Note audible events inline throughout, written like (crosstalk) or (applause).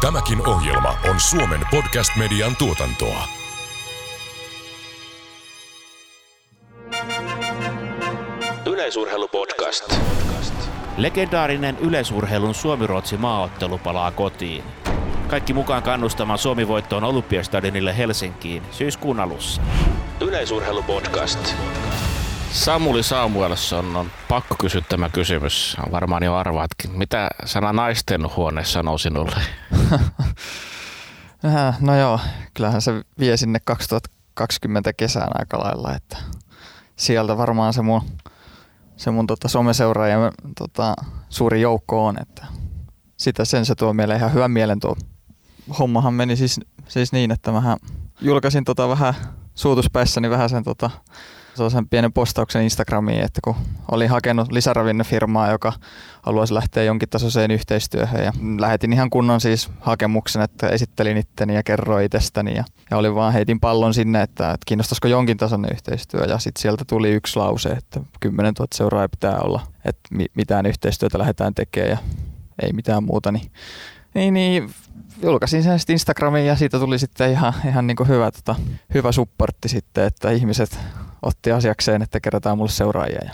Tämäkin ohjelma on Suomen podcast-median tuotantoa. Yleisurheilupodcast. Legendaarinen yleisurheilun Suomi-Ruotsi maaottelu palaa kotiin. Kaikki mukaan kannustamaan Suomi-voittoon Olympiastadionille Helsinkiin syyskuun alussa. Yleisurheilupodcast. Samuli Samuelson on pakko kysyä tämä kysymys. Varmaan jo arvaatkin. Mitä sana naisten huone sanoo sinulle? (laughs) Äh, No joo, kyllähän se vie sinne 2020 kesään aika lailla, että sieltä varmaan se mun, se mun tota someseuraajien tota, suuri joukko on, että sitä sen se tuo mieleen ihan hyvän mielen tuo. Hommahan meni siis, siis niin, että mä julkaisin tota vähän suutuspäissäni vähän sen tota, sellaisen pienen postauksen Instagramiin, että kun olin hakenut lisäravinnefirmaa, joka haluaisi lähteä jonkin tasoiseen yhteistyöhön ja lähetin ihan kunnon siis hakemuksen, että esittelin itteni ja kerroin itsestäni ja, ja olin vaan heitin pallon sinne, että, että kiinnostaisiko jonkin tasoinen yhteistyö. Ja sitten sieltä tuli yksi lause, että 10 000 seuraajaa pitää olla, että mi- mitään yhteistyötä lähdetään tekemään ja ei mitään muuta, niin, niin, niin julkaisin sen sitten Instagramiin ja siitä tuli sitten ihan, ihan niin kuin hyvä, tota, hyvä supportti sitten, että ihmiset otti asiakseen, että kerätään mulle seuraajia. Ja,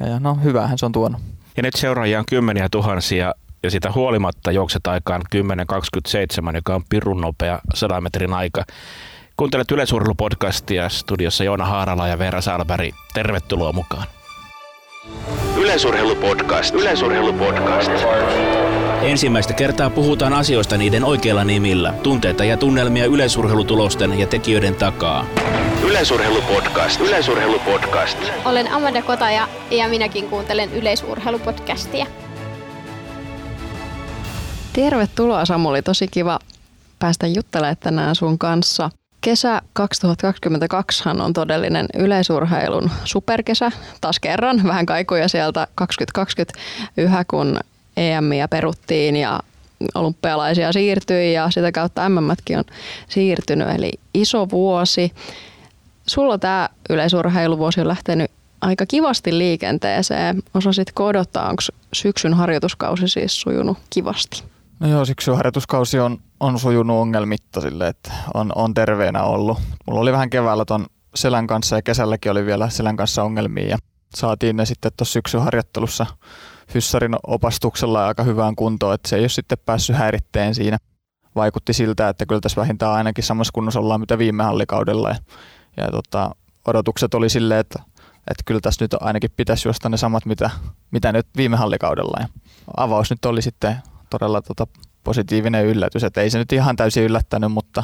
ja, ja no hyvähän se on tuonut. Ja nyt seuraajia on kymmeniä tuhansia ja sitä huolimatta juokset aikaan 10.27, joka on pirun nopea 100 metrin aika. Kuuntelet yleisurheilupodcastia studiossa Joona Haarala ja Veera Salberg. Tervetuloa mukaan. Yleisurheilupodcast. Yleisurheilupodcast. Ensimmäistä kertaa puhutaan asioista niiden oikeilla nimillä. Tunteita ja tunnelmia yleisurheilutulosten ja tekijöiden takaa. Yleisurheilupodcast. Yleisurheilupodcast. Olen Amanda Kotaja ja minäkin kuuntelen yleisurheilupodcastia. Tervetuloa Samuli, tosi kiva päästä juttelemaan tänään sun kanssa. Kesä 2022 on todellinen yleisurheilun superkesä. Taas kerran vähän kaikuja sieltä 2020 yhä kun EMiä peruttiin ja olympialaisia siirtyi ja sitä kautta MMtkin on siirtynyt. Eli iso vuosi. Sulla tämä yleisurheiluvuosi on lähtenyt aika kivasti liikenteeseen. Osasitko odottaa, onko syksyn harjoituskausi siis sujunut kivasti? No joo, syksyn harjoituskausi on, on sujunut ongelmitta sille, että on, on terveenä ollut. Mulla oli vähän keväällä ton selän kanssa ja kesälläkin oli vielä selän kanssa ongelmia ja saatiin ne sitten tuossa syksyn harjoittelussa fyssarin opastuksella aika hyvään kuntoon, että se ei ole sitten päässyt häiritteen siinä. Vaikutti siltä, että kyllä tässä vähintään ainakin samassa kunnossa ollaan mitä viime hallikaudella ja, ja tota, odotukset oli silleen, että, että kyllä tässä nyt ainakin pitäisi juosta ne samat, mitä, mitä nyt viime hallikaudella. Ja avaus nyt oli sitten todella tota, positiivinen yllätys, että ei se nyt ihan täysin yllättänyt, mutta,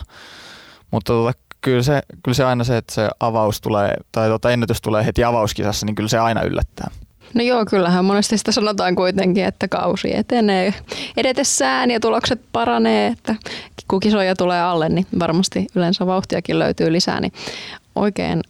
mutta tota, kyllä, se, kyllä se aina se, että se avaus tulee, tai tota ennätys tulee heti avauskisassa, niin kyllä se aina yllättää. No joo, kyllähän monesti sitä sanotaan kuitenkin, että kausi etenee edetessään ja tulokset paranee, että kun kisoja tulee alle, niin varmasti yleensä vauhtiakin löytyy lisää, niin oikein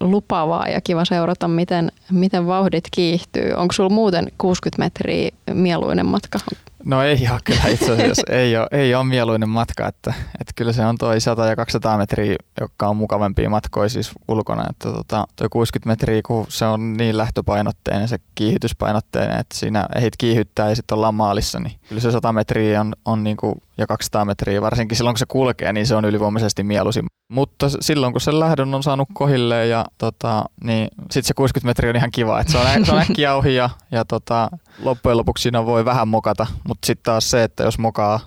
lupavaa ja kiva seurata, miten, miten vauhdit kiihtyy. Onko sulla muuten 60 metriä mieluinen matka? No ei ole kyllä itse asiassa, ei ole, ei ole mieluinen matka, että, että kyllä se on toi 100 ja 200 metriä, joka on mukavampia matkoja siis ulkona, että tota, toi 60 metriä, kun se on niin lähtöpainotteinen, se kiihdytyspainotteinen, että siinä ehdit kiihyttää ja sitten ollaan maalissa, niin kyllä se 100 metriä on, on niin kuin, ja 200 metriä, varsinkin silloin kun se kulkee, niin se on ylivoimaisesti mieluisin. Mutta silloin kun sen lähdön on saanut kohille ja tota, niin sitten se 60 metriä on ihan kiva, että se on, se on (laughs) äkkiä ohi ja, ja tota, loppujen lopuksi siinä voi vähän mokata, mutta sitten taas se, että jos mokaa,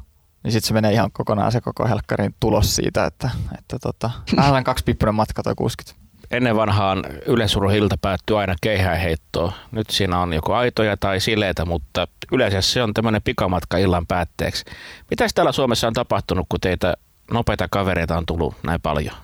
niin sitten se menee ihan kokonaan se koko helkkarin tulos siitä, että, että tota, (laughs) vähän kaksi pippunen matka tai 60. Ennen vanhaan yleisurheilta päättyi aina keihäänheittoon. Nyt siinä on joko aitoja tai sileitä, mutta yleensä se on tämmöinen pikamatka illan päätteeksi. Mitäs täällä Suomessa on tapahtunut, kun teitä nopeita kavereita on tullut näin paljon?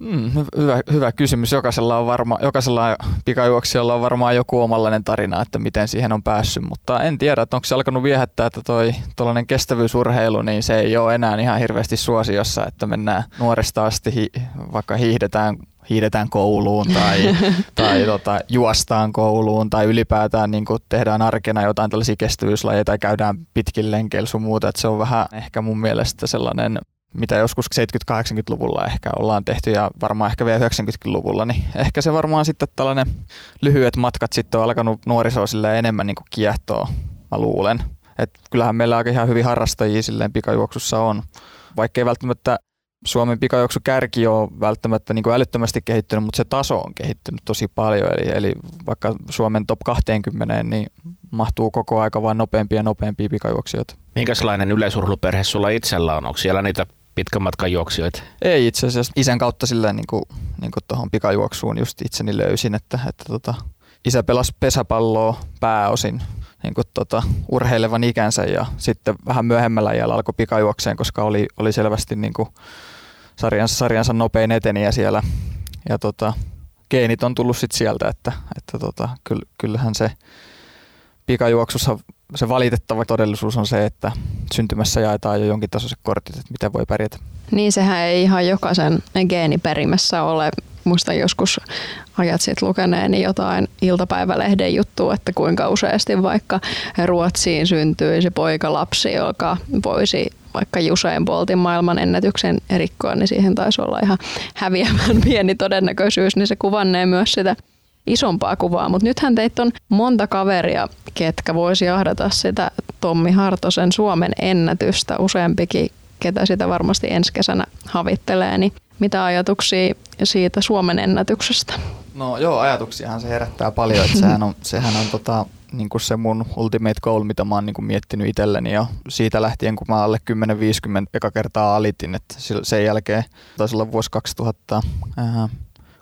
Mm, hyvä, hyvä kysymys. Jokaisella, on varma, jokaisella pikajuoksijalla on varmaan joku omanlainen tarina, että miten siihen on päässyt, mutta en tiedä, että onko se alkanut viehättää, että toi tuollainen kestävyysurheilu, niin se ei ole enää ihan hirveästi suosiossa, että mennään nuoresta asti, hi, vaikka hiihdetään hiidetään kouluun tai, (laughs) tai tota, juostaan kouluun tai ylipäätään niin tehdään arkena jotain tällaisia kestävyyslajeja tai käydään pitkin lenkeillä sun muuta. Et se on vähän ehkä mun mielestä sellainen mitä joskus 70-80-luvulla ehkä ollaan tehty ja varmaan ehkä vielä 90-luvulla, niin ehkä se varmaan sitten tällainen lyhyet matkat sitten on alkanut nuorisoa enemmän niin kiehtoa, mä luulen. Et kyllähän meillä aika ihan hyvin harrastajia silleen pikajuoksussa on. Vaikka ei välttämättä Suomen pikajuoksu kärki ole välttämättä niin kuin älyttömästi kehittynyt, mutta se taso on kehittynyt tosi paljon. Eli, eli vaikka Suomen top 20, niin mahtuu koko aika vain nopeampia ja nopeampia pikajuoksijoita. Minkälainen yleisurheiluperhe sulla itsellä on? Onko siellä niitä pitkän matkan juoksijoita? Ei itse asiassa. Isän kautta silleen niin kuin, niin kuin tuohon pikajuoksuun just itseni löysin, että, että tota, isä pelasi pesäpalloa pääosin niin kuin tota, urheilevan ikänsä ja sitten vähän myöhemmällä iällä alkoi pikajuokseen, koska oli, oli selvästi niin kuin sarjansa, sarjansa nopein eteniä siellä. Ja tota, geenit on tullut sitten sieltä, että, että tota, kyllähän se pikajuoksussa se valitettava todellisuus on se, että syntymässä jaetaan jo jonkin tasoiset kortit, että miten voi pärjätä. Niin sehän ei ihan jokaisen geeniperimässä ole. Muista joskus ajat sitten lukeneeni jotain iltapäivälehden juttua, että kuinka useasti vaikka Ruotsiin syntyisi poikalapsi, joka voisi vaikka Juseen Boltin maailman ennätyksen rikkoa, niin siihen taisi olla ihan häviävän (laughs) pieni todennäköisyys, niin se kuvannee myös sitä isompaa kuvaa. Mutta nythän teitä on monta kaveria, ketkä voisi jahdata sitä Tommi Hartosen Suomen ennätystä useampikin, ketä sitä varmasti ensi kesänä havittelee. Niin mitä ajatuksia siitä Suomen ennätyksestä? No joo, ajatuksiahan se herättää paljon. Että sehän on, sehän on tota, niin kuin se mun ultimate goal, mitä mä oon niin kuin miettinyt itselleni jo siitä lähtien, kun mä alle 10-50 eka kertaa alitin. Että sen jälkeen taisi olla vuosi 2000, ää,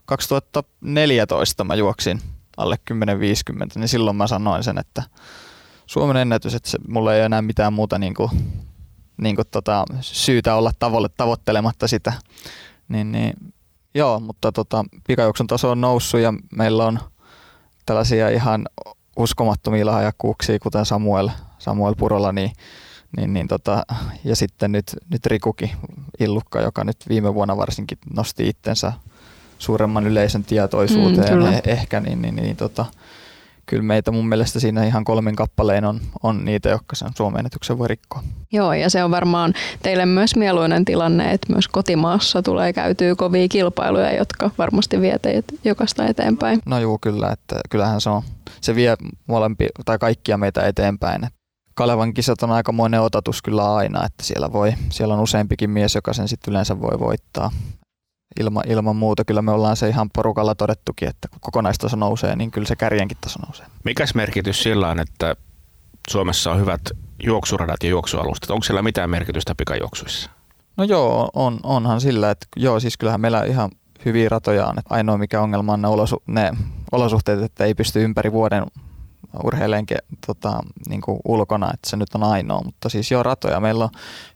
2014 mä juoksin alle 10-50, niin silloin mä sanoin sen, että Suomen ennätys, että se, mulla ei ole enää mitään muuta niin kuin, niin kuin tota, syytä olla tavoille, tavoittelematta sitä. Niin, niin, joo, mutta tota, pikajuoksun taso on noussut ja meillä on tällaisia ihan uskomattomia lahjakkuuksia, kuten Samuel, Samuel Purola, niin, niin, niin tota, ja sitten nyt, nyt Rikuki Illukka, joka nyt viime vuonna varsinkin nosti itsensä suuremman yleisön tietoisuuteen mm, eh, ehkä, niin, niin, niin tota, kyllä meitä mun mielestä siinä ihan kolmin kappaleen on, on niitä, jotka sen Suomen ennätyksen voi rikkoa. Joo, ja se on varmaan teille myös mieluinen tilanne, että myös kotimaassa tulee käytyä kovia kilpailuja, jotka varmasti vie teidät jokaista eteenpäin. No juu, kyllä, että kyllähän se on, se vie molempi tai kaikkia meitä eteenpäin. Kalevan kisat on aikamoinen otatus kyllä aina, että siellä, voi, siellä on useampikin mies, joka sen sitten yleensä voi voittaa ilma, ilman muuta. Kyllä me ollaan se ihan porukalla todettukin, että kun kokonaistaso nousee, niin kyllä se kärjenkin taso nousee. Mikäs merkitys sillä on, että Suomessa on hyvät juoksuradat ja juoksualustat? Onko siellä mitään merkitystä pikajuoksuissa? No joo, on, onhan sillä, että joo, siis kyllähän meillä ihan hyviä ratoja on. Että ainoa mikä ongelma on ne, olosu- ne olosuhteet, että ei pysty ympäri vuoden urheileen tota, niin ulkona, että se nyt on ainoa. Mutta siis joo, ratoja meillä on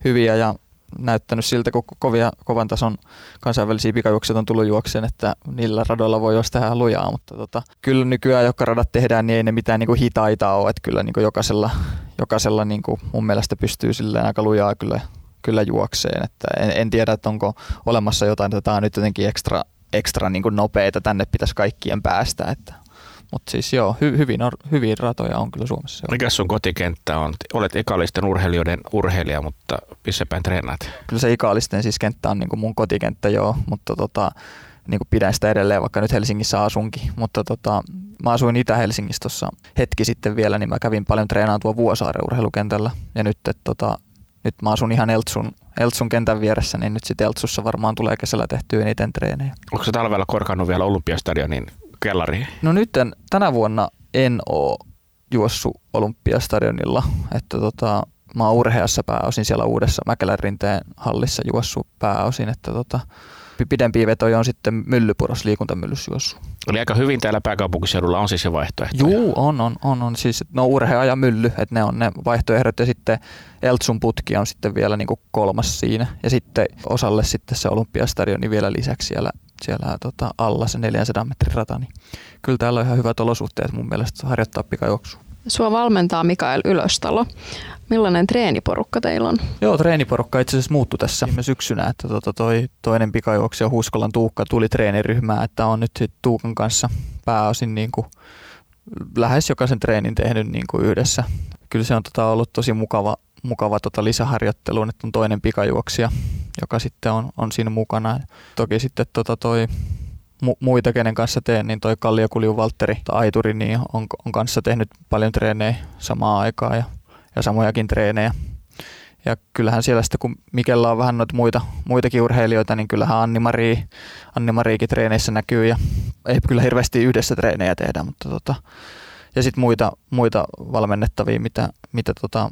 hyviä ja näyttänyt siltä, kun kovia, kovan tason kansainvälisiä pikajuoksia on tullut juokseen, että niillä radoilla voi jos tehdä lujaa, mutta tota, kyllä nykyään, jotka radat tehdään, niin ei ne mitään niin kuin hitaita ole, että kyllä niin kuin jokaisella, jokaisella niin kuin mun mielestä pystyy silleen aika lujaa kyllä, kyllä juokseen, että en, en tiedä, että onko olemassa jotain, että tämä on nyt jotenkin ekstra, ekstra niin kuin nopeita, tänne pitäisi kaikkien päästä, että mutta siis joo, hy, hyvin, hyvin ratoja on kyllä Suomessa. Mikä sun kotikenttä on? Olet ikallisten urheilijoiden urheilija, mutta missä päin treenaat? Kyllä se ikallisten siis kenttä on niin kuin mun kotikenttä joo, mutta tota, niin kuin pidän sitä edelleen, vaikka nyt Helsingissä asunkin. Mutta tota, mä asuin Itä-Helsingissä tuossa hetki sitten vielä, niin mä kävin paljon treenaamaan tuo Vuosaaren urheilukentällä. Ja nyt, et, tota, nyt mä asun ihan Eltsun, Eltsun kentän vieressä, niin nyt sitten Eltsussa varmaan tulee kesällä tehtyä eniten treenejä. Onko se talvella korkannut vielä Olympiastadionin kellariin? No nyt tänä vuonna en ole juossut Olympiastadionilla, että tota, mä oon urheassa pääosin siellä uudessa Mäkelän rinteen hallissa juossut pääosin, että tota, pidempi vetoja on sitten Myllypuros liikuntamyllyssä juossut. Eli aika hyvin täällä pääkaupunkiseudulla on siis se vaihtoehto. Juu, on, on, on, on. Siis, no urhea ja mylly, että ne on ne vaihtoehdot ja sitten Eltsun putki on sitten vielä niin kolmas siinä ja sitten osalle sitten se Olympiastadioni vielä lisäksi siellä siellä tota, alla se 400 metrin rata, niin kyllä täällä on ihan hyvät olosuhteet mun mielestä harjoittaa pikajuoksua. Sua valmentaa Mikael Ylöstalo. Millainen treeniporukka teillä on? Joo, treeniporukka itse asiassa muuttui tässä viime syksynä, että tota toi toinen pikajuoksija Huskolan Tuukka tuli treeniryhmään, että on nyt sit Tuukan kanssa pääosin niin kuin lähes jokaisen treenin tehnyt niin kuin yhdessä. Kyllä se on tota ollut tosi mukava, mukava tota lisäharjoittelu, että on toinen pikajuoksija, joka sitten on, on siinä mukana. Toki sitten tota toi mu- muita, kenen kanssa teen, niin toi Kalliokulju Valtteri Aituri niin on, on kanssa tehnyt paljon treenejä samaan aikaan ja ja samojakin treenejä. Ja kyllähän siellä sitten, kun Mikellä on vähän noita muita, muitakin urheilijoita, niin kyllähän Anni-Mari, Anni-Mariikin treeneissä näkyy ja ei kyllä hirveästi yhdessä treenejä tehdä, mutta tota, ja sitten muita, muita valmennettavia, mitä, mitä tota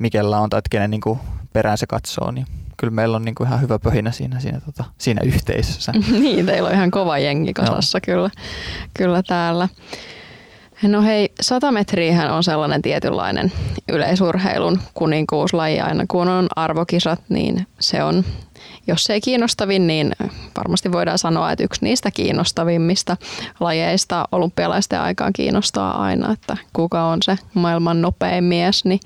Mikellä on tai että kenen niin perään se katsoo, niin kyllä meillä on niin kuin ihan hyvä pöhinä siinä, siinä, tota, siinä yhteisössä. (laughs) niin, teillä on ihan kova jengi kasassa kyllä, kyllä täällä. No hei, 100 metriähän on sellainen tietynlainen yleisurheilun kuninkuuslaji. Aina kun on arvokisat, niin se on, jos se ei kiinnostavin, niin varmasti voidaan sanoa, että yksi niistä kiinnostavimmista lajeista olympialaisten aikaan kiinnostaa aina, että kuka on se maailman nopein mies. Niin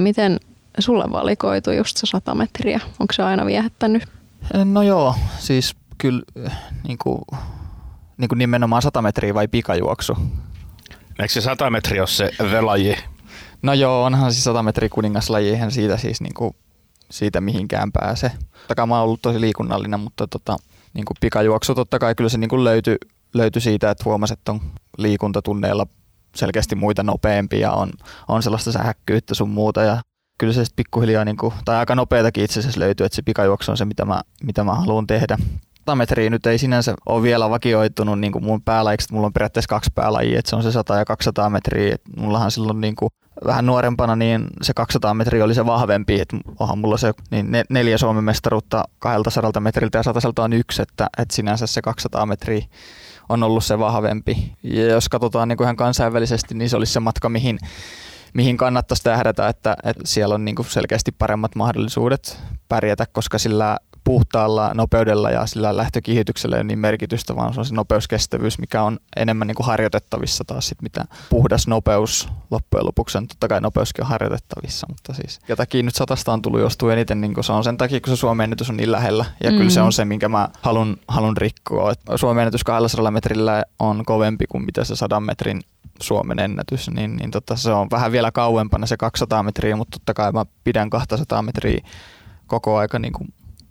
miten sulle valikoitu just se 100 metriä? Onko se aina viehättänyt? No joo, siis kyllä niin kuin, niin kuin nimenomaan 100 metriä vai pikajuoksu? Eikö se 100 metriä ole se velaji? No joo, onhan siis 100 metriä kuningaslaji, eihän siitä siis niinku, siitä mihinkään pääse. Totta mä oon ollut tosi liikunnallinen, mutta tota, niinku pikajuoksu totta kai kyllä se niinku löytyi, löytyi siitä, että huomasi, että on liikuntatunneilla selkeästi muita nopeampia ja on, on sellaista sähäkkyyttä sun muuta ja kyllä se pikkuhiljaa, niinku, tai aika nopeatakin itse asiassa löytyy, että se pikajuoksu on se, mitä mä, mitä mä haluan tehdä. 100 metriä nyt ei sinänsä ole vielä vakioitunut niin kuin mun päälajiksi, mulla on periaatteessa kaksi päälajia, että se on se 100 ja 200 metriä. Et mullahan silloin niin kuin vähän nuorempana niin se 200 metriä oli se vahvempi, että onhan mulla se niin neljä Suomen mestaruutta 200 metriltä ja 100 on yksi, että, että sinänsä se 200 metriä on ollut se vahvempi. Ja jos katsotaan niin kuin ihan kansainvälisesti, niin se olisi se matka, mihin, mihin kannattaisi tähdätä, että, että siellä on niin kuin selkeästi paremmat mahdollisuudet pärjätä, koska sillä puhtaalla nopeudella ja sillä lähtökehityksellä ei ole niin merkitystä, vaan se on se nopeuskestävyys, mikä on enemmän niin kuin harjoitettavissa taas sit, mitä puhdas nopeus loppujen lopuksi on. Totta kai nopeuskin on harjoitettavissa, mutta siis jotakin nyt satasta on tullut jostuu eniten, niin kuin se on sen takia, kun se Suomen ennätys on niin lähellä. Ja mm. kyllä se on se, minkä mä halun, halun rikkoa. Suomen ennätys 200 metrillä on kovempi kuin mitä se 100 metrin Suomen ennätys, niin, niin tota, se on vähän vielä kauempana se 200 metriä, mutta totta kai mä pidän 200 metriä koko aika niin kuin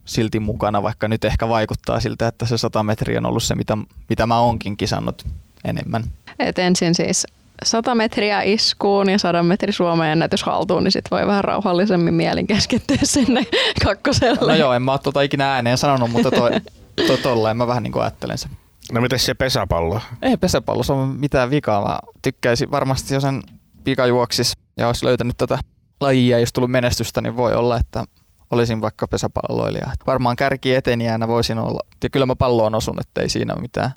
silti mukana, vaikka nyt ehkä vaikuttaa siltä, että se 100 metriä on ollut se, mitä, mitä mä oonkin kisannut enemmän. Et ensin siis 100 metriä iskuun ja 100 metri Suomen ennätys haltuun, niin sitten voi vähän rauhallisemmin mielin keskittyä sinne (laughs) kakkoselle. No joo, en mä ole tuota ikinä ääneen sanonut, mutta toi, toi tolleen mä vähän niin kuin ajattelen sen. No miten se pesäpallo? Ei pesäpallossa ole mitään vikaa. Mä tykkäisin varmasti, jos sen pikajuoksis ja olisi löytänyt tätä lajia, jos tullut menestystä, niin voi olla, että olisin vaikka pesäpalloilija. Varmaan kärki etenijänä voisin olla. Ja kyllä mä palloon osun, että ei siinä ole mitään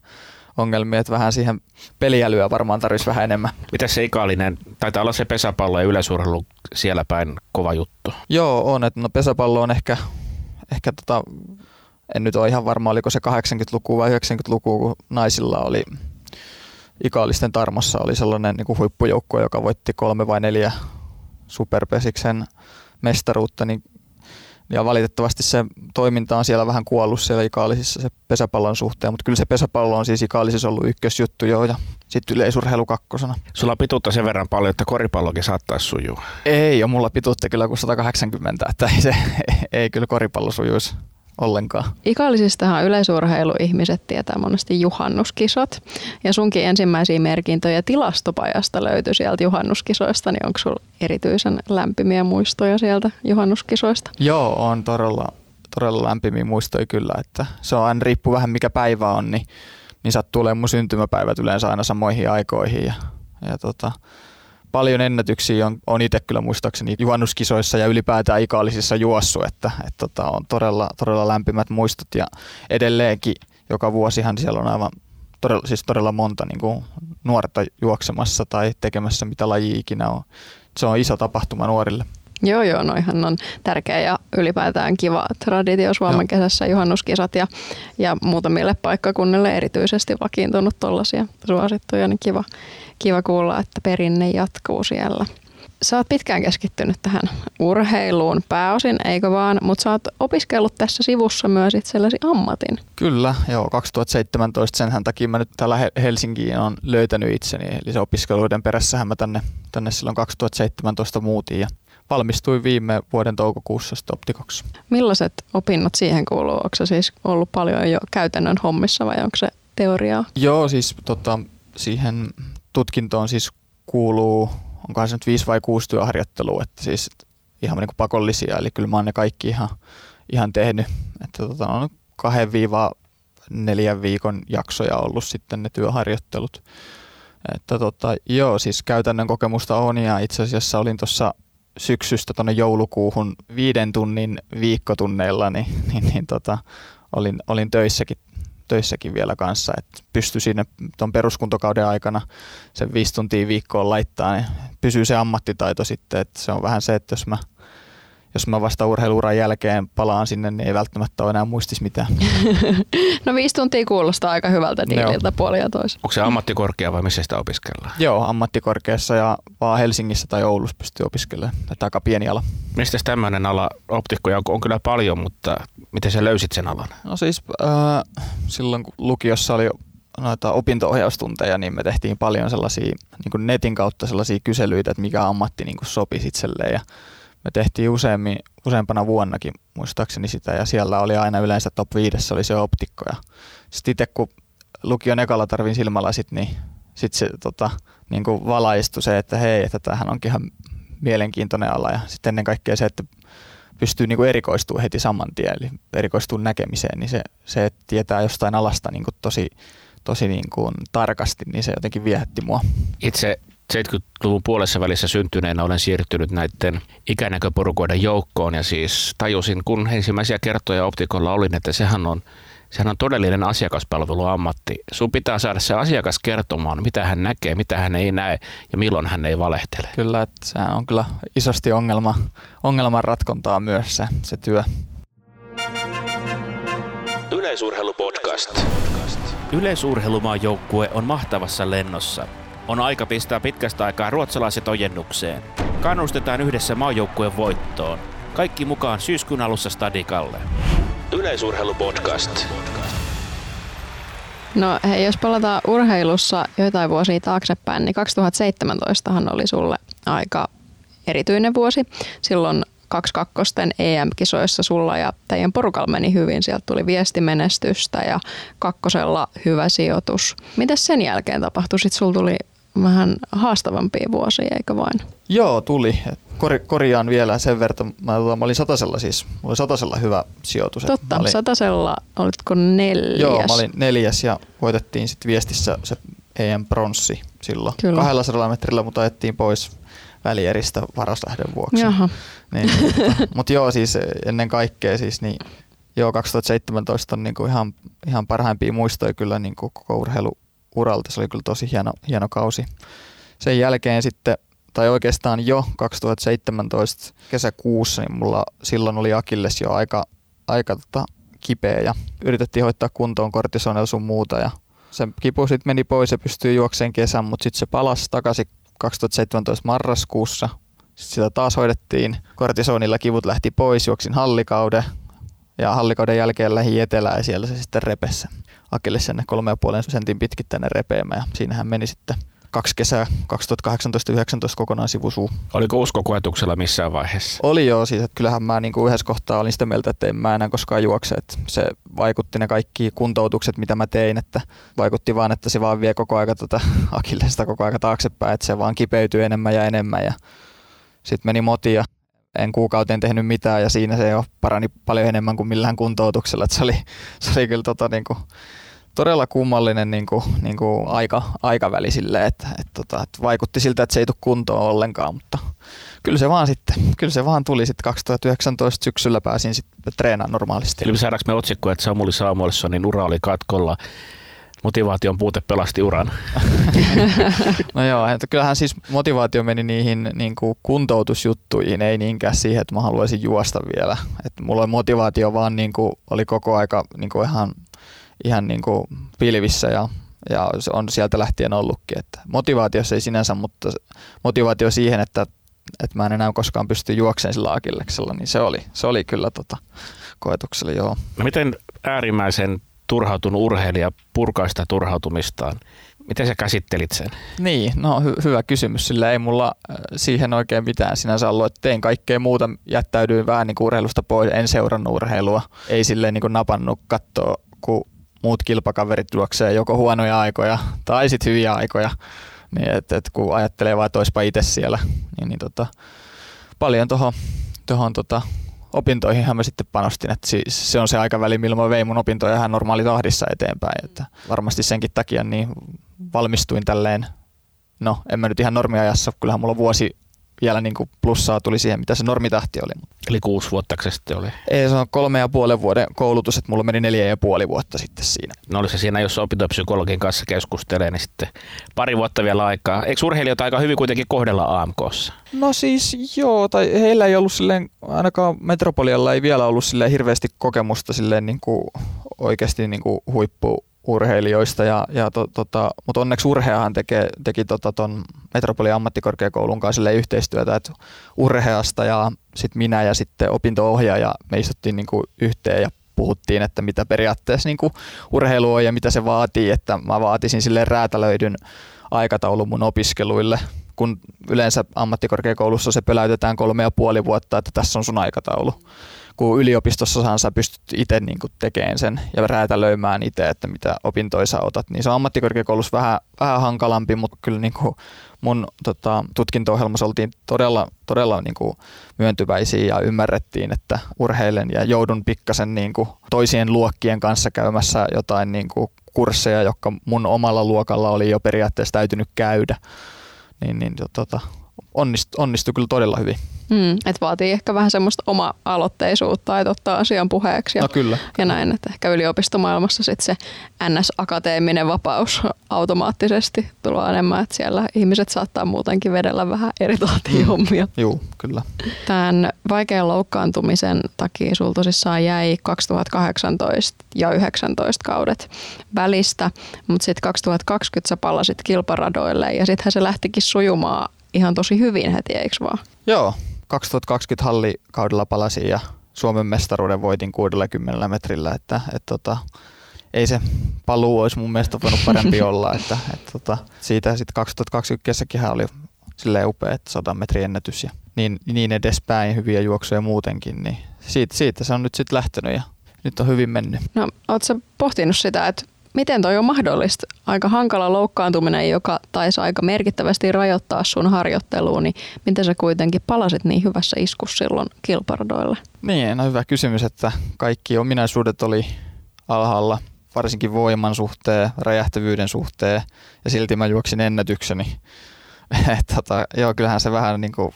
ongelmia, että vähän siihen peliälyä varmaan tarvitsisi vähän enemmän. Miten se ikallinen, taitaa olla se pesäpallo ja yleisurheilu siellä päin kova juttu? Joo, on. Että no pesäpallo on ehkä, ehkä tota, en nyt ole ihan varma, oliko se 80-luku vai 90-luku, kun naisilla oli ikallisten tarmossa oli sellainen niin kuin huippujoukko, joka voitti kolme vai neljä superpesiksen mestaruutta, niin ja valitettavasti se toiminta on siellä vähän kuollut siellä Ikaalisissa se pesäpallon suhteen, mutta kyllä se pesäpallo on siis Ikaalisissa ollut ykkösjuttu jo ja sitten yleisurheilu kakkosena. Sulla on pituutta sen verran paljon, että koripallokin saattaisi sujua. Ei ole mulla pituutta kyllä kuin 180, että ei, se, (laughs) ei kyllä koripallo sujuisi ollenkaan. Ikallisistahan yleisurheiluihmiset tietää monesti juhannuskisot. Ja sunkin ensimmäisiä merkintöjä tilastopajasta löytyi sieltä juhannuskisoista, niin onko sulla erityisen lämpimiä muistoja sieltä juhannuskisoista? Joo, on todella, todella lämpimiä muistoja kyllä, että se on aina riippuu vähän mikä päivä on, niin, niin sattuu olemaan mun syntymäpäivät yleensä aina samoihin aikoihin ja, ja tota, paljon ennätyksiä on, on itse kyllä muistaakseni juhannuskisoissa ja ylipäätään ikaalisissa juossu, että, että tota, on todella, todella lämpimät muistot ja edelleenkin joka vuosihan siellä on aivan todella, siis todella monta niin kuin nuorta juoksemassa tai tekemässä mitä laji ikinä on. Se on iso tapahtuma nuorille. Joo, joo, noihan on tärkeä ja ylipäätään kiva traditio Suomen joo. kesässä juhannuskisat ja, ja muutamille paikkakunnille erityisesti vakiintunut tuollaisia suosittuja, niin kiva, kiva kuulla, että perinne jatkuu siellä. Sä oot pitkään keskittynyt tähän urheiluun pääosin, eikö vaan, mutta sä oot opiskellut tässä sivussa myös itsellesi ammatin. Kyllä, joo, 2017 senhän takia mä nyt täällä Helsinkiin on löytänyt itseni, eli se opiskeluiden perässähän mä tänne, tänne silloin 2017 muutin ja valmistuin viime vuoden toukokuussa optikoksi. Millaiset opinnot siihen kuuluu? Onko se siis ollut paljon jo käytännön hommissa vai onko se teoriaa? Joo, siis tota, siihen tutkintoon siis kuuluu onkohan se nyt viisi vai kuusi työharjoittelua, että siis ihan niin kuin pakollisia, eli kyllä mä oon ne kaikki ihan, ihan tehnyt, että tota, on kahden viiva neljän viikon jaksoja ollut sitten ne työharjoittelut. Että tota, joo, siis käytännön kokemusta on ja itse asiassa olin tuossa syksystä tuonne joulukuuhun viiden tunnin viikkotunneilla, niin, niin, niin tota, olin, olin töissäkin, töissäkin vielä kanssa, että pystyi sinne tuon peruskuntokauden aikana sen viisi tuntia viikkoon laittaa, niin pysyy se ammattitaito sitten, että se on vähän se, että jos mä jos mä vasta urheiluuran jälkeen palaan sinne, niin ei välttämättä ole enää muistis mitään. (laughs) no viisi tuntia kuulostaa aika hyvältä diililtä puoli ja tois. Onko se ammattikorkea vai missä sitä opiskellaan? Joo, ammattikorkeassa ja vaan Helsingissä tai Oulussa pystyy opiskelemaan. Että aika pieni ala. Mistä tämmöinen ala, optikkoja on, on kyllä paljon, mutta miten sä löysit sen alan? No siis äh, silloin kun lukiossa oli noita opinto-ohjaustunteja, niin me tehtiin paljon sellaisia niin netin kautta sellaisia kyselyitä, että mikä ammatti niin kuin sopisi itselleen. Ja me tehtiin useammin, useampana vuonnakin muistaakseni sitä ja siellä oli aina yleensä top 5 oli se optikko ja sitten itse kun lukion ekalla tarvin silmälasit, niin sitten se tota, niin kuin valaistui se, että hei, että tämähän onkin ihan mielenkiintoinen ala ja sitten ennen kaikkea se, että pystyy niin kuin erikoistumaan heti saman tien, eli erikoistuu näkemiseen, niin se, se että tietää jostain alasta niin kuin tosi, tosi niin kuin tarkasti, niin se jotenkin viehätti mua. Itse 70-luvun puolessa välissä syntyneenä olen siirtynyt näiden ikänäköporukoiden joukkoon ja siis tajusin, kun ensimmäisiä kertoja optikolla olin, että sehän on, sehän on todellinen asiakaspalveluammatti. Sun pitää saada se asiakas kertomaan, mitä hän näkee, mitä hän ei näe ja milloin hän ei valehtele. Kyllä, että sehän on kyllä isosti ongelma, ongelman ratkontaa myös se, se työ. Yleisurheilupodcast. Yleisurheilumaajoukue on mahtavassa lennossa – on aika pistää pitkästä aikaa ruotsalaiset ojennukseen. Kannustetaan yhdessä maajoukkueen voittoon. Kaikki mukaan syyskuun alussa Stadikalle. Yleisurheilupodcast. No hei, jos palataan urheilussa joitain vuosia taaksepäin, niin 2017 oli sulle aika erityinen vuosi. Silloin kaksi kakkosten EM-kisoissa sulla ja teidän porukalla meni hyvin. Sieltä tuli viestimenestystä ja kakkosella hyvä sijoitus. Mitä sen jälkeen tapahtui? Sitten sulla tuli vähän haastavampia vuosia, eikö vain? Joo, tuli. Kor, korjaan vielä sen verran. Mä, mä olin satasella siis. Mulla oli satasella hyvä sijoitus. Totta, olin, satasella olitko neljäs? Joo, mä olin neljäs ja voitettiin sitten viestissä se EM pronssi silloin. Kyllä. 200 metrillä, mutta ajettiin pois välieristä varaslähden vuoksi. Jaha. Niin, (laughs) mutta joo, siis ennen kaikkea siis niin, joo, 2017 on niinku ihan, ihan parhaimpia muistoja kyllä niinku koko urheilu uralta. Se oli kyllä tosi hieno, hieno kausi. Sen jälkeen sitten, tai oikeastaan jo 2017 kesäkuussa, niin mulla silloin oli Akilles jo aika, aika tota, kipeä ja yritettiin hoitaa kuntoon kortisonella sun muuta ja se kipu sitten meni pois ja pystyi juokseen kesän, mutta sitten se palasi takaisin 2017 marraskuussa. Sitten sitä taas hoidettiin. Kortisonilla kivut lähti pois, juoksin hallikauden ja hallikauden jälkeen lähi etelään ja siellä se sitten repessä Akille sinne kolme ja puolen sentin pitkittäinen repeämä ja siinähän meni sitten kaksi kesää 2018-2019 kokonaan sivusuu. Oliko usko koetuksella missään vaiheessa? Oli joo, siis että kyllähän mä niin kuin yhdessä kohtaa olin sitä mieltä, että en mä enää koskaan juokse. Että se vaikutti ne kaikki kuntoutukset, mitä mä tein, että vaikutti vaan, että se vaan vie koko aika tota Akillesta koko aika taaksepäin, että se vaan kipeytyy enemmän ja enemmän ja sitten meni motia en kuukauteen tehnyt mitään ja siinä se jo parani paljon enemmän kuin millään kuntoutuksella. Se, oli, se oli kyllä tota, niin kuin, todella kummallinen niin kuin, niin kuin aika, aikaväli sille, että, että, tota, että vaikutti siltä, että se ei tule kuntoon ollenkaan, mutta kyllä se vaan sitten, kyllä se vaan tuli sitten 2019 syksyllä pääsin sitten treenaamaan normaalisti. Eli saadaanko me otsikko, että Samuli Samuelssonin ura oli katkolla motivaation puute pelasti uran. (laughs) no joo, että kyllähän siis motivaatio meni niihin niin kuin kuntoutusjuttuihin, ei niinkään siihen, että mä haluaisin juosta vielä. Että mulla motivaatio vaan niin kuin, oli koko aika niin kuin ihan, ihan niin kuin pilvissä ja ja se on sieltä lähtien ollutkin. Että motivaatio ei sinänsä, mutta motivaatio siihen, että, että mä en enää koskaan pysty juokseen sillä akilleksella, niin se oli, se oli kyllä tota, koetuksella, joo. No miten äärimmäisen turhautunut urheilija purkaa sitä turhautumistaan. Miten sä käsittelit sen? Niin, no hy- hyvä kysymys. Sillä ei mulla äh, siihen oikein mitään sinänsä ollut, että tein kaikkea muuta, jättäydyin vähän niin kuin urheilusta pois, en seurannut urheilua. Ei silleen niin kuin napannut katsoa, kun muut kilpakaverit juoksee joko huonoja aikoja tai sitten hyviä aikoja. Niin, että, että kun ajattelee vaan, että itse siellä, niin, niin tota, paljon tuohon tota, opintoihin mä sitten panostin, että se on se aikaväli, milloin mä vein mun opintoja ihan normaalitahdissa eteenpäin, että varmasti senkin takia niin valmistuin tälleen, no en mä nyt ihan normiajassa, kyllähän mulla vuosi vielä niin kuin plussaa tuli siihen, mitä se normitahti oli. Eli kuusi vuotta se sitten oli? Ei, se on kolme ja puolen vuoden koulutus, että mulla meni neljä ja puoli vuotta sitten siinä. No oli se siinä, jos opintopsykologin kanssa keskustelee, niin sitten pari vuotta vielä aikaa. Eikö urheilijoita aika hyvin kuitenkin kohdella AMKssa? No siis joo, tai heillä ei ollut silleen, ainakaan Metropolialla ei vielä ollut silleen hirveästi kokemusta silleen niin kuin oikeasti niin kuin huippu urheilijoista, ja, ja to, tota, mutta onneksi Urheahan tekee, teki tota ton Metropolian ammattikorkeakoulun kanssa yhteistyötä, että Urheasta ja sitten minä ja sitten opinto-ohjaaja me istuttiin niinku yhteen ja puhuttiin, että mitä periaatteessa niinku urheilu on ja mitä se vaatii, että mä vaatisin sille räätälöidyn aikataulun mun opiskeluille, kun yleensä ammattikorkeakoulussa se pöläytetään kolme ja puoli vuotta, että tässä on sun aikataulu kun yliopistossa sä pystyt itse niin tekemään sen ja räätälöimään itse, että mitä opintoja sä otat, niin se on ammattikorkeakoulussa vähän, vähän hankalampi, mutta kyllä niin kuin mun tota, tutkinto-ohjelmassa oltiin todella, todella niin kuin myöntyväisiä ja ymmärrettiin, että urheilen ja joudun pikkasen niin kuin toisien luokkien kanssa käymässä jotain niin kuin kursseja, jotka mun omalla luokalla oli jo periaatteessa täytynyt käydä. Niin, niin tota, onnistui, onnistui kyllä todella hyvin. Mm, et vaatii ehkä vähän semmoista oma-aloitteisuutta, että ottaa asian puheeksi ja, no kyllä. ja näin, että ehkä yliopistomaailmassa sit se NS-akateeminen vapaus automaattisesti tulee enemmän, että siellä ihmiset saattaa muutenkin vedellä vähän eri mm. hommia. Joo, kyllä. Tämän vaikean loukkaantumisen takia sul tosissaan jäi 2018 ja 2019 kaudet välistä, mutta sitten 2020 sä palasit kilparadoille ja sittenhän se lähtikin sujumaan ihan tosi hyvin heti, eikö vaan? Joo, 2020 hallikaudella palasin ja Suomen mestaruuden voitin 60 metrillä, että, että tota, ei se paluu olisi mun mielestä voinut parempi (laughs) olla. Että, että tota, siitä sitten 2020 kesäkin oli silleen upea, että 100 metrin ennätys ja niin, niin edespäin, hyviä juoksuja muutenkin, niin siitä, siitä se on nyt sitten lähtenyt ja nyt on hyvin mennyt. No, ootko pohtinut sitä, että miten toi on mahdollista? Aika hankala loukkaantuminen, joka taisi aika merkittävästi rajoittaa sun harjoitteluun, niin miten sä kuitenkin palasit niin hyvässä iskussa silloin kilpardoille? Niin, no hyvä kysymys, että kaikki ominaisuudet oli alhaalla, varsinkin voiman suhteen, räjähtävyyden suhteen, ja silti mä juoksin ennätykseni. (laughs) tota, joo, kyllähän se vähän niin kuin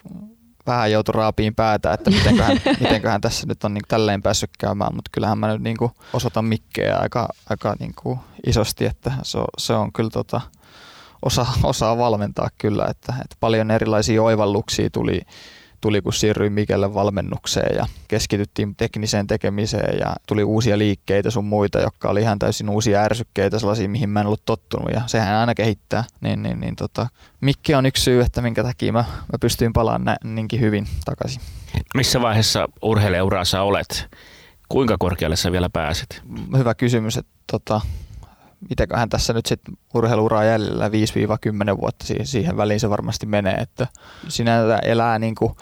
vähän joutui raapiin päätä, että mitenköhän, (laughs) mitenköhän tässä nyt on niin tälleen päässyt käymään, mutta kyllähän mä nyt niin kuin osoitan mikkeä aika, aika niin kuin isosti, että se on, se on kyllä tota, osa, osaa valmentaa kyllä, että, että paljon erilaisia oivalluksia tuli tuli, kun siirryin Mikelle valmennukseen ja keskityttiin tekniseen tekemiseen ja tuli uusia liikkeitä sun muita, jotka oli ihan täysin uusia ärsykkeitä, sellaisia, mihin mä en ollut tottunut ja sehän aina kehittää. Niin, niin, niin tota, Mikki on yksi syy, että minkä takia mä, mä pystyin palaamaan niinkin hyvin takaisin. Missä vaiheessa urheilijauraassa sä olet? Kuinka korkealle sä vielä pääset? Hyvä kysymys, että tota, mitäköhän tässä nyt sitten urheiluuraa jäljellä 5-10 vuotta siihen, siihen väliin se varmasti menee, että sinä elää niin kuin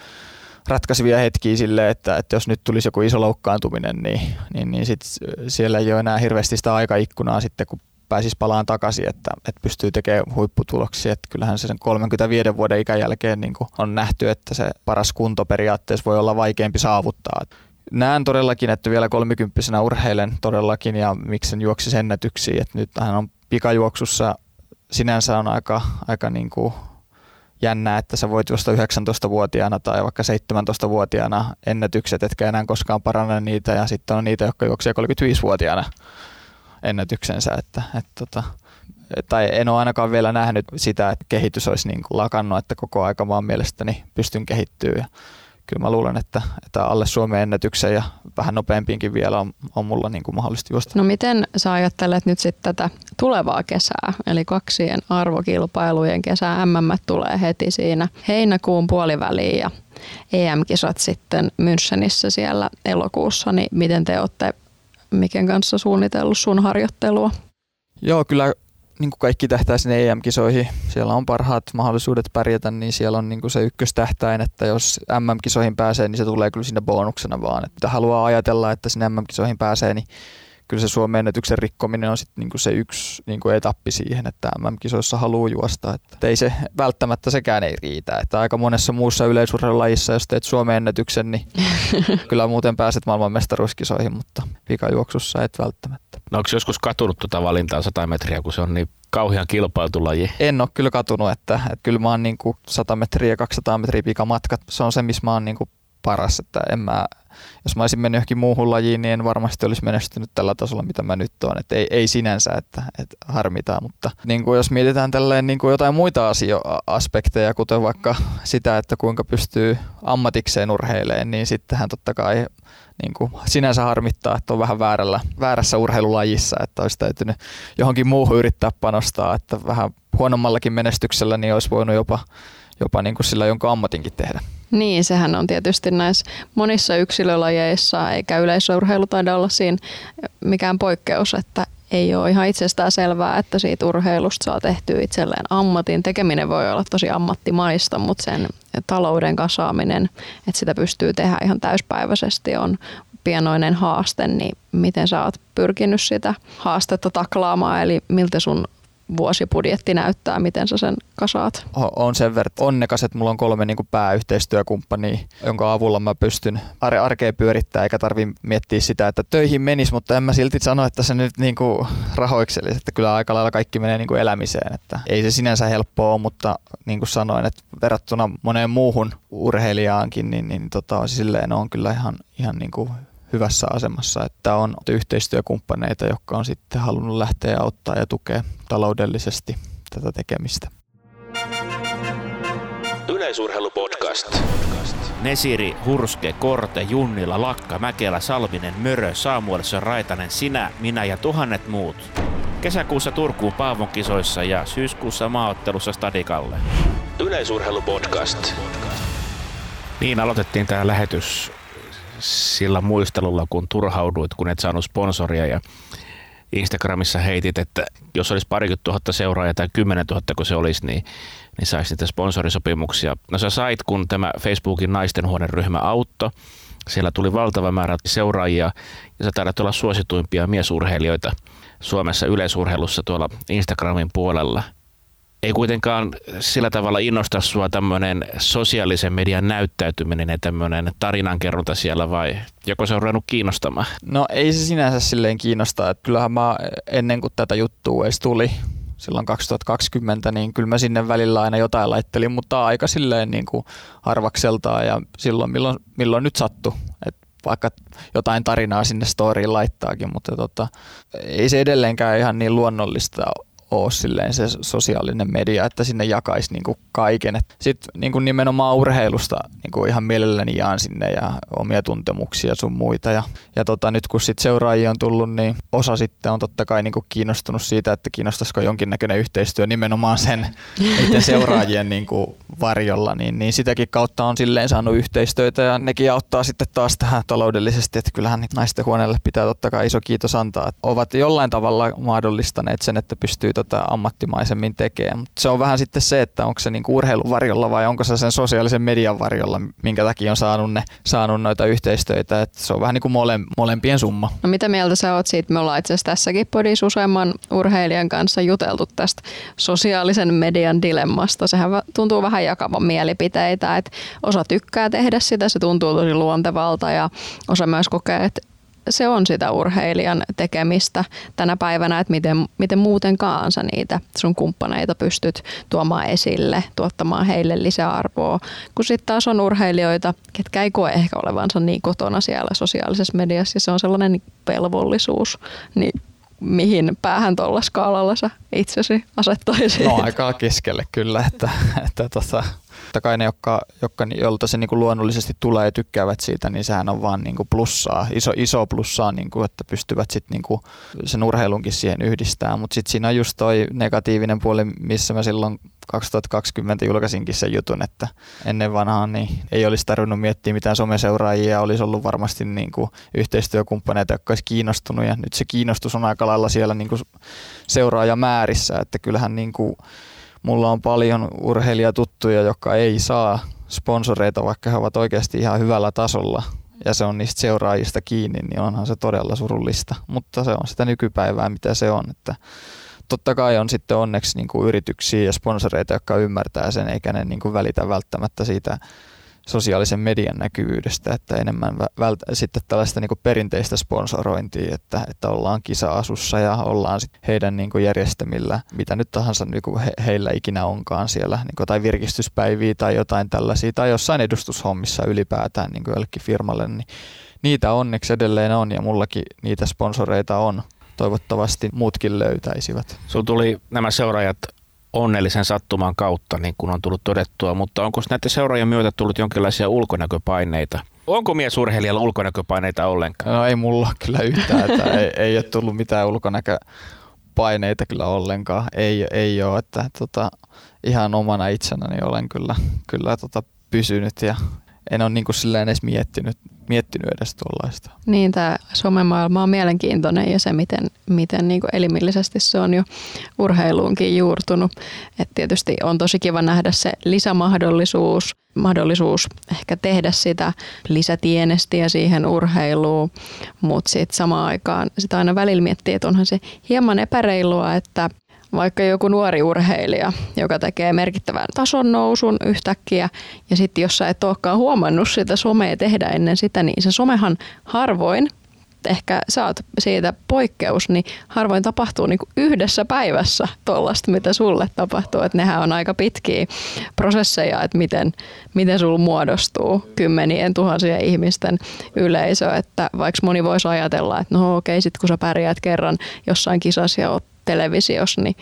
ratkaisevia hetkiä sille, että, että jos nyt tulisi joku iso loukkaantuminen, niin, niin, niin sit siellä ei ole enää hirveästi sitä aikaikkunaa sitten, kun pääsisi palaan takaisin, että, että pystyy tekemään huipputuloksia. Että kyllähän se sen 35 vuoden ikän jälkeen niin on nähty, että se paras kunto periaatteessa voi olla vaikeampi saavuttaa näen todellakin, että vielä kolmikymppisenä urheilen todellakin ja miksen juoksisi ennätyksiä. Että nyt hän on pikajuoksussa sinänsä on aika, aika niin kuin jännää, että sä voit juosta 19-vuotiaana tai vaikka 17-vuotiaana ennätykset, etkä enää koskaan paranna niitä ja sitten on niitä, jotka juoksee 35-vuotiaana ennätyksensä. Että, että tota, tai en ole ainakaan vielä nähnyt sitä, että kehitys olisi niin kuin lakannut, että koko aika vaan mielestäni pystyn kehittyä kyllä mä luulen, että, että alle Suomen ennätyksen ja vähän nopeampiinkin vielä on, on mulla niin kuin mahdollista juosta. No miten sä ajattelet nyt sitten tätä tulevaa kesää, eli kaksien arvokilpailujen kesää, MM tulee heti siinä heinäkuun puoliväliin ja EM-kisat sitten Münchenissä siellä elokuussa, niin miten te olette Miken kanssa suunnitellut sun harjoittelua? Joo, kyllä niin kuin kaikki tähtää sinne EM-kisoihin. Siellä on parhaat mahdollisuudet pärjätä, niin siellä on niin kuin se ykköstähtäin, että jos MM-kisoihin pääsee, niin se tulee kyllä sinne bonuksena vaan. Että haluaa ajatella, että sinne MM-kisoihin pääsee, niin kyllä se Suomen ennätyksen rikkominen on sitten niinku se yksi niinku etappi siihen, että MM-kisoissa haluaa juosta. Että ei se välttämättä sekään ei riitä. Että aika monessa muussa yleisurheilulajissa, jos teet Suomen ennätyksen, niin (laughs) kyllä muuten pääset maailmanmestaruuskisoihin, mutta pikajuoksussa et välttämättä. No onko joskus katunut tuota valintaa 100 metriä, kun se on niin kauhean kilpailtu laji? En ole kyllä katunut, että, että kyllä mä oon niin 100 metriä ja 200 metriä pikamatkat. Se on se, missä mä oon niin paras, että en mä, jos mä olisin mennyt johonkin muuhun lajiin, niin en varmasti olisi menestynyt tällä tasolla, mitä mä nyt oon. Ei, ei sinänsä, että, että harmitaan, mutta niin kuin jos mietitään tälleen niin kuin jotain muita asio- aspekteja, kuten vaikka sitä, että kuinka pystyy ammatikseen urheileen, niin sittenhän totta kai niin kuin sinänsä harmittaa, että on vähän väärällä, väärässä urheilulajissa, että olisi täytynyt johonkin muuhun yrittää panostaa, että vähän huonommallakin menestyksellä niin olisi voinut jopa, jopa niin kuin sillä jonkun ammatinkin tehdä. Niin, sehän on tietysti näissä monissa yksilölajeissa, eikä yleisurheilu taida olla siinä mikään poikkeus, että ei ole ihan itsestään selvää, että siitä urheilusta saa tehtyä itselleen ammatin. Tekeminen voi olla tosi ammattimaista, mutta sen talouden kasaaminen, että sitä pystyy tehdä ihan täyspäiväisesti on pienoinen haaste, niin miten sä oot pyrkinyt sitä haastetta taklaamaan, eli miltä sun vuosibudjetti näyttää, miten sä sen kasaat? On sen verran onnekas, että mulla on kolme niin pääyhteistyökumppania, jonka avulla mä pystyn ar- arkeen pyörittämään, eikä tarvi miettiä sitä, että töihin menis, mutta en mä silti sano, että se nyt niin kuin rahoikselisi, että kyllä aika lailla kaikki menee niin kuin elämiseen, että ei se sinänsä helppoa ole, mutta niin kuin sanoin, että verrattuna moneen muuhun urheilijaankin, niin, niin tota, silleen on kyllä ihan, ihan niin kuin hyvässä asemassa, että on yhteistyökumppaneita, jotka on sitten halunnut lähteä auttaa ja tukea taloudellisesti tätä tekemistä. Yleisurheilupodcast. Nesiri, Hurske, Korte, Junnila, Lakka, Mäkelä, Salminen, Mörö, Saamuelson, Raitanen, sinä, minä ja tuhannet muut. Kesäkuussa Turkuun Paavon kisoissa ja syyskuussa maaottelussa Stadikalle. Yleisurheilupodcast. Niin, aloitettiin tämä lähetys sillä muistelulla, kun turhauduit, kun et saanut sponsoria ja Instagramissa heitit, että jos olisi parikymmentä tuhatta seuraajaa tai kymmenen tuhatta, kun se olisi, niin, niin saisi niitä sponsorisopimuksia. No sä sait, kun tämä Facebookin naistenhuoneen ryhmä auttoi. Siellä tuli valtava määrä seuraajia ja sä taidat olla suosituimpia miesurheilijoita Suomessa yleisurheilussa tuolla Instagramin puolella – ei kuitenkaan sillä tavalla innosta sua tämmöinen sosiaalisen median näyttäytyminen ja tämmöinen tarinankerronta siellä vai joko se on ruvennut kiinnostamaan? No ei se sinänsä silleen kiinnosta. Että kyllähän mä ennen kuin tätä juttua edes tuli silloin 2020, niin kyllä mä sinne välillä aina jotain laittelin, mutta aika silleen niin kuin harvakseltaan ja silloin milloin, milloin nyt sattu. Et vaikka jotain tarinaa sinne storyin laittaakin, mutta tota, ei se edelleenkään ihan niin luonnollista ole silleen se sosiaalinen media, että sinne jakaisi niin kuin kaiken. Sitten niin kuin nimenomaan urheilusta niin kuin ihan mielelläni jaan sinne ja omia tuntemuksia sun muita. Ja, ja tota, nyt kun sit seuraajia on tullut, niin osa sitten on totta kai niin kuin kiinnostunut siitä, että kiinnostaisiko jonkinnäköinen yhteistyö nimenomaan sen (laughs) niiden seuraajien niin kuin varjolla, niin, niin sitäkin kautta on silleen saanut yhteistyötä ja nekin auttaa sitten taas tähän taloudellisesti, että kyllähän niin naisten huoneelle pitää totta kai iso kiitos antaa, että ovat jollain tavalla mahdollistaneet sen, että pystyy tota ammattimaisemmin tekemään. Mutta se on vähän sitten se, että onko se niinku urheilun varjolla vai onko se sen sosiaalisen median varjolla, minkä takia on saanut, ne, saanut noita yhteistöitä. Et se on vähän niin kuin mole, molempien summa. No mitä mieltä sä oot siitä? Me ollaan itse asiassa tässäkin podissa useamman urheilijan kanssa juteltu tästä sosiaalisen median dilemmasta. Sehän tuntuu vähän jakavan mielipiteitä, että osa tykkää tehdä sitä, se tuntuu tosi luontevalta ja osa myös kokee, että se on sitä urheilijan tekemistä tänä päivänä, että miten, miten muutenkaan sä niitä sun kumppaneita pystyt tuomaan esille, tuottamaan heille lisäarvoa. Kun sitten taas on urheilijoita, ketkä ei koe ehkä olevansa niin kotona siellä sosiaalisessa mediassa, ja se on sellainen velvollisuus, niin mihin päähän tuolla skaalalla sä itsesi asettaisit? No aika keskelle kyllä, että, että tota, totta kai ne, jotka, jotka, joilta se niin kuin luonnollisesti tulee ja tykkäävät siitä, niin sehän on vaan niin kuin plussaa, iso, iso plussaa, niin kuin, että pystyvät sitten niin kuin sen urheilunkin siihen yhdistämään. Mutta sitten siinä on just toi negatiivinen puoli, missä mä silloin 2020 julkaisinkin sen jutun, että ennen vanhaan niin ei olisi tarvinnut miettiä mitään someseuraajia, olisi ollut varmasti niin kuin yhteistyökumppaneita, jotka olisi kiinnostunut ja nyt se kiinnostus on aika lailla siellä niin kuin seuraajamäärissä, että kyllähän niin kuin mulla on paljon urheilijatuttuja, jotka ei saa sponsoreita, vaikka he ovat oikeasti ihan hyvällä tasolla. ja se on niistä seuraajista kiinni, niin onhan se todella surullista. Mutta se on sitä nykypäivää, mitä se on. Että totta kai on sitten onneksi niin kuin yrityksiä ja sponsoreita, jotka ymmärtää sen, eikä ne niin kuin välitä välttämättä siitä sosiaalisen median näkyvyydestä, että enemmän vält- sitten tällaista niin perinteistä sponsorointia, että, että ollaan kisa-asussa ja ollaan sit heidän niin järjestämillä, mitä nyt tahansa niin he, heillä ikinä onkaan siellä, niin tai virkistyspäiviä tai jotain tällaisia, tai jossain edustushommissa ylipäätään niin jollekin firmalle, niin niitä onneksi edelleen on ja mullakin niitä sponsoreita on. Toivottavasti muutkin löytäisivät. Sulla tuli nämä seuraajat onnellisen sattuman kautta, niin kuin on tullut todettua, mutta onko näiden seuraajien myötä tullut jonkinlaisia ulkonäköpaineita? Onko miesurheilijalla ulkonäköpaineita ollenkaan? No ei mulla kyllä yhtään, että ei, (laughs) ei ole tullut mitään ulkonäköpaineita kyllä ollenkaan. Ei, ei ole, että tota, ihan omana itsenäni olen kyllä, kyllä tota, pysynyt ja en ole niin kuin silleen edes miettinyt, miettinyt edes tuollaista. Niin, tämä somemaailma on mielenkiintoinen ja se, miten, miten niin elimillisesti se on jo urheiluunkin juurtunut. Et tietysti on tosi kiva nähdä se lisämahdollisuus, mahdollisuus ehkä tehdä sitä lisätienestiä siihen urheiluun, mutta sitten samaan aikaan sitä aina välillä miettii, että onhan se hieman epäreilua, että vaikka joku nuori urheilija, joka tekee merkittävän tason nousun yhtäkkiä ja sitten jos sä et olekaan huomannut sitä somea tehdä ennen sitä, niin se somehan harvoin ehkä sä oot siitä poikkeus, niin harvoin tapahtuu niin yhdessä päivässä tuollaista, mitä sulle tapahtuu. Että nehän on aika pitkiä prosesseja, että miten, miten sulla muodostuu kymmenien tuhansien ihmisten yleisö. Että vaikka moni voisi ajatella, että no okei, sit kun sä pärjäät kerran jossain kisassa ja oot televisiossa, niin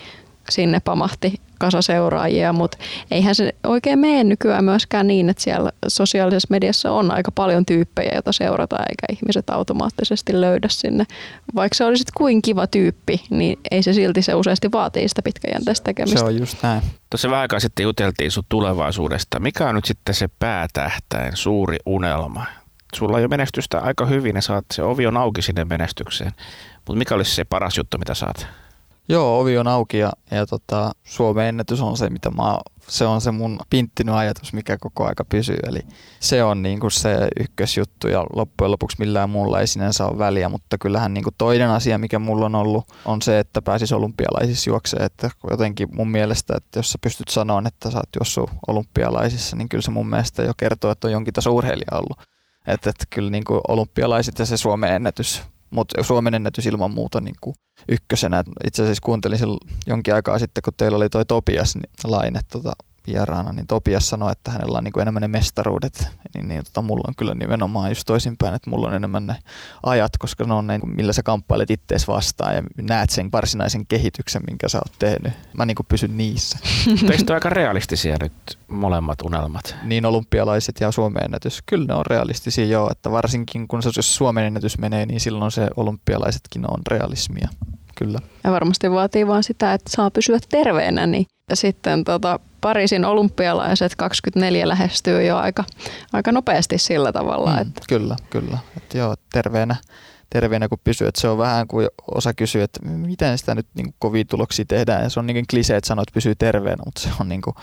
sinne pamahti kasa seuraajia, mutta eihän se oikein mene nykyään myöskään niin, että siellä sosiaalisessa mediassa on aika paljon tyyppejä, joita seurataan, eikä ihmiset automaattisesti löydä sinne. Vaikka se olisi kuin kiva tyyppi, niin ei se silti se useasti vaatii sitä pitkäjänteistä tekemistä. Se on just näin. Tuossa vähän aikaa sitten juteltiin sun tulevaisuudesta. Mikä on nyt sitten se päätähtäin, suuri unelma? Sulla on jo menestystä aika hyvin ja saat, se ovi on auki sinne menestykseen. Mutta mikä olisi se paras juttu, mitä saat? Joo, ovi on auki ja, ja tota, Suomen ennätys on se, mitä mä, se on se mun pinttynyt ajatus, mikä koko aika pysyy. Eli se on niin kuin se ykkösjuttu ja loppujen lopuksi millään muulla ei sinänsä ole väliä, mutta kyllähän niin kuin toinen asia, mikä mulla on ollut, on se, että pääsis olympialaisissa juokseen. Että jotenkin mun mielestä, että jos sä pystyt sanoa, että sä oot juossut olympialaisissa, niin kyllä se mun mielestä jo kertoo, että on jonkin taso urheilija ollut. Että, että kyllä niin kuin olympialaiset ja se Suomen ennätys mutta Suomen ennätys ilman muuta niin kuin ykkösenä. Itse asiassa kuuntelin jonkin aikaa sitten, kun teillä oli toi Topias niin Laine tota, vieraana, niin Topias sanoi, että hänellä on niin kuin enemmän ne mestaruudet, niin, niin tota, mulla on kyllä nimenomaan just toisinpäin, että mulla on enemmän ne ajat, koska ne on ne, millä sä kamppailet ittees vastaan ja näet sen varsinaisen kehityksen, minkä sä oot tehnyt. Mä niin kuin pysyn niissä. (laughs) Teistä (laughs) on aika realistisia nyt molemmat unelmat. Niin olympialaiset ja Suomen ennätys, kyllä ne on realistisia joo, että varsinkin kun se, jos Suomen ennätys menee, niin silloin se olympialaisetkin on realismia kyllä. Ja varmasti vaatii vaan sitä, että saa pysyä terveenä. Niin. Ja sitten tota, Pariisin olympialaiset 24 lähestyy jo aika, aika nopeasti sillä tavalla. Mm, että. Kyllä, kyllä. Että joo, terveenä, terveenä kun pysyy. Että se on vähän kuin osa kysyy, että miten sitä nyt niin kovia tuloksia tehdään. Ja se on niin klisee, että sanoo, että pysyy terveenä, mutta se on niin kuin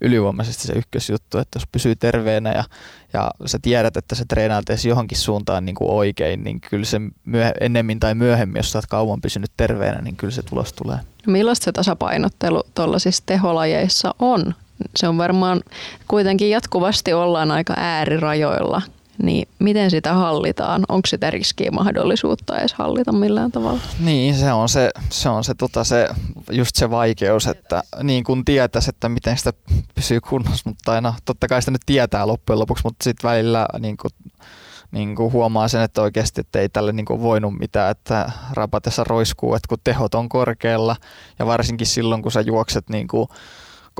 ylivoimaisesti se ykkösjuttu, että jos pysyy terveenä ja, ja sä tiedät, että se treenaat edes johonkin suuntaan niin kuin oikein, niin kyllä se myöhe, ennemmin tai myöhemmin, jos sä oot kauan pysynyt terveenä, niin kyllä se tulos tulee. No millaista se tasapainottelu tuollaisissa teholajeissa on? Se on varmaan kuitenkin jatkuvasti ollaan aika äärirajoilla niin miten sitä hallitaan? Onko sitä riskiä mahdollisuutta edes hallita millään tavalla? Niin, se on se, se, on se, tota, se just se vaikeus, että niin kun tietäisi, että miten sitä pysyy kunnossa, mutta aina totta kai sitä nyt tietää loppujen lopuksi, mutta sitten välillä niin kun, niin kuin huomaa sen, että oikeasti että ei tälle niin kuin voinut mitään, että rapatessa roiskuu, että kun tehot on korkealla ja varsinkin silloin, kun sä juokset niin kuin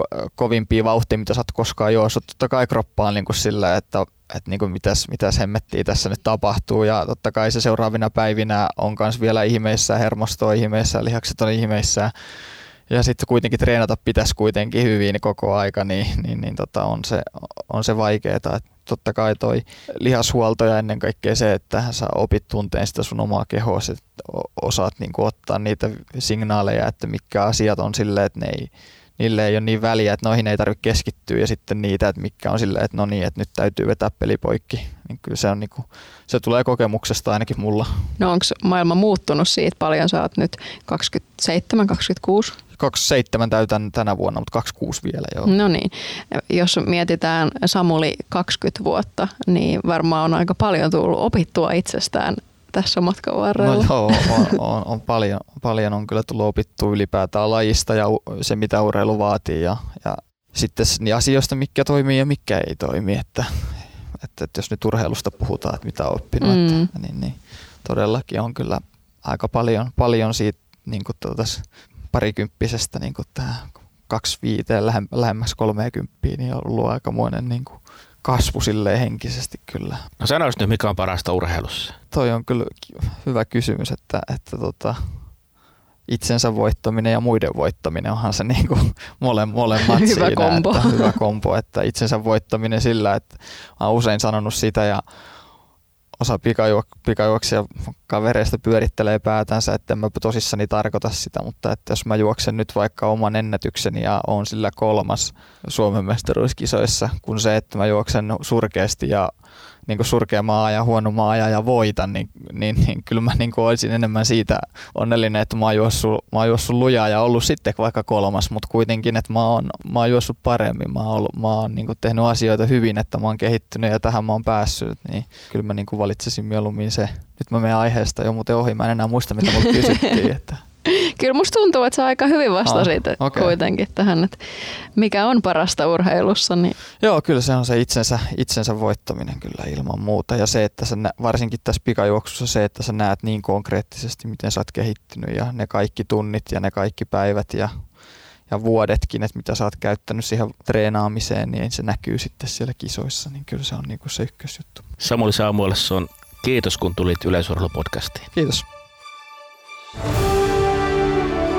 ko- kovimpia vauhtia, mitä sä oot koskaan juossut. Totta kai kroppaan niin sillä, että, että niin kuin mitäs, mitäs hemmettiä tässä nyt tapahtuu. Ja totta kai se seuraavina päivinä on myös vielä ihmeissä, hermosto on ihmeissä, lihakset on ihmeissä. Ja sitten kuitenkin treenata pitäisi kuitenkin hyvin koko aika, niin, niin, niin tota on, se, on se vaikeaa. Totta kai toi lihashuolto ja ennen kaikkea se, että sä opit tunteen sitä sun omaa kehoa, että osaat niin ottaa niitä signaaleja, että mitkä asiat on silleen, että ne ei, niille ei ole niin väliä, että noihin ei tarvitse keskittyä ja sitten niitä, että mikä on silleen, että no niin, että nyt täytyy vetää peli poikki. Niin kyllä se, on niinku, se tulee kokemuksesta ainakin mulla. No onko maailma muuttunut siitä paljon? Sä oot nyt 27, 26? 27 täytän tänä vuonna, mutta 26 vielä joo. No niin. Jos mietitään Samuli 20 vuotta, niin varmaan on aika paljon tullut opittua itsestään tässä matkan varrella. No joo, on, on, on paljon, paljon on kyllä tullut opittua ylipäätään lajista ja se, mitä urheilu vaatii ja, ja sitten niin asioista, mikä toimii ja mikä ei toimi. Että, että, että jos nyt urheilusta puhutaan, että mitä on oppinut, mm. että, niin, niin todellakin on kyllä aika paljon, paljon siitä niin kuin tuota, parikymppisestä niin kuin tähän kaksi viiteen lähemmäs kolmeekymppiin, niin on ollut aikamoinen niin kuin kasvu silleen henkisesti kyllä. No sanois nyt, mikä on parasta urheilussa? Toi on kyllä hyvä kysymys, että, että tota, itsensä voittaminen ja muiden voittaminen onhan se niin kuin mole, molemmat (laughs) hyvä siinä, kombo. Että, hyvä kombo, että itsensä voittaminen sillä, että mä oon usein sanonut sitä ja osa pikajuok- pikajuoksia kavereista pyörittelee päätänsä, että en mä tosissani tarkoita sitä, mutta että jos mä juoksen nyt vaikka oman ennätykseni ja on sillä kolmas Suomen mestaruuskisoissa, kun se, että mä juoksen surkeasti ja niin kuin surkea maa ja huono maa ja voitan, niin, niin, niin kyllä mä niin kuin olisin enemmän siitä onnellinen, että mä oon, juossut, mä oon juossut lujaa ja ollut sitten vaikka kolmas, mutta kuitenkin, että mä oon, mä oon juossut paremmin, mä oon, ollut, mä oon niin kuin tehnyt asioita hyvin, että mä oon kehittynyt ja tähän mä oon päässyt, niin kyllä mä niin kuin valitsisin mieluummin se. Nyt mä menen aiheesta jo muuten ohi, mä en enää muista mitä multa kysyttiin. (laughs) Että. (laughs) Kyllä musta tuntuu, että sä aika hyvin vastasit oh, okay. kuitenkin tähän, että mikä on parasta urheilussa. Niin... Joo, kyllä se on se itsensä, itsensä voittaminen kyllä ilman muuta. Ja se, että sä, varsinkin tässä pikajuoksussa se, että sä näet niin konkreettisesti, miten sä oot kehittynyt ja ne kaikki tunnit ja ne kaikki päivät ja, ja vuodetkin, että mitä sä oot käyttänyt siihen treenaamiseen, niin se näkyy sitten siellä kisoissa. Niin kyllä se on niin kuin se ykkösjuttu. Samuli Saamuelson, kiitos kun tulit Yleisurheilupodcastiin. Kiitos.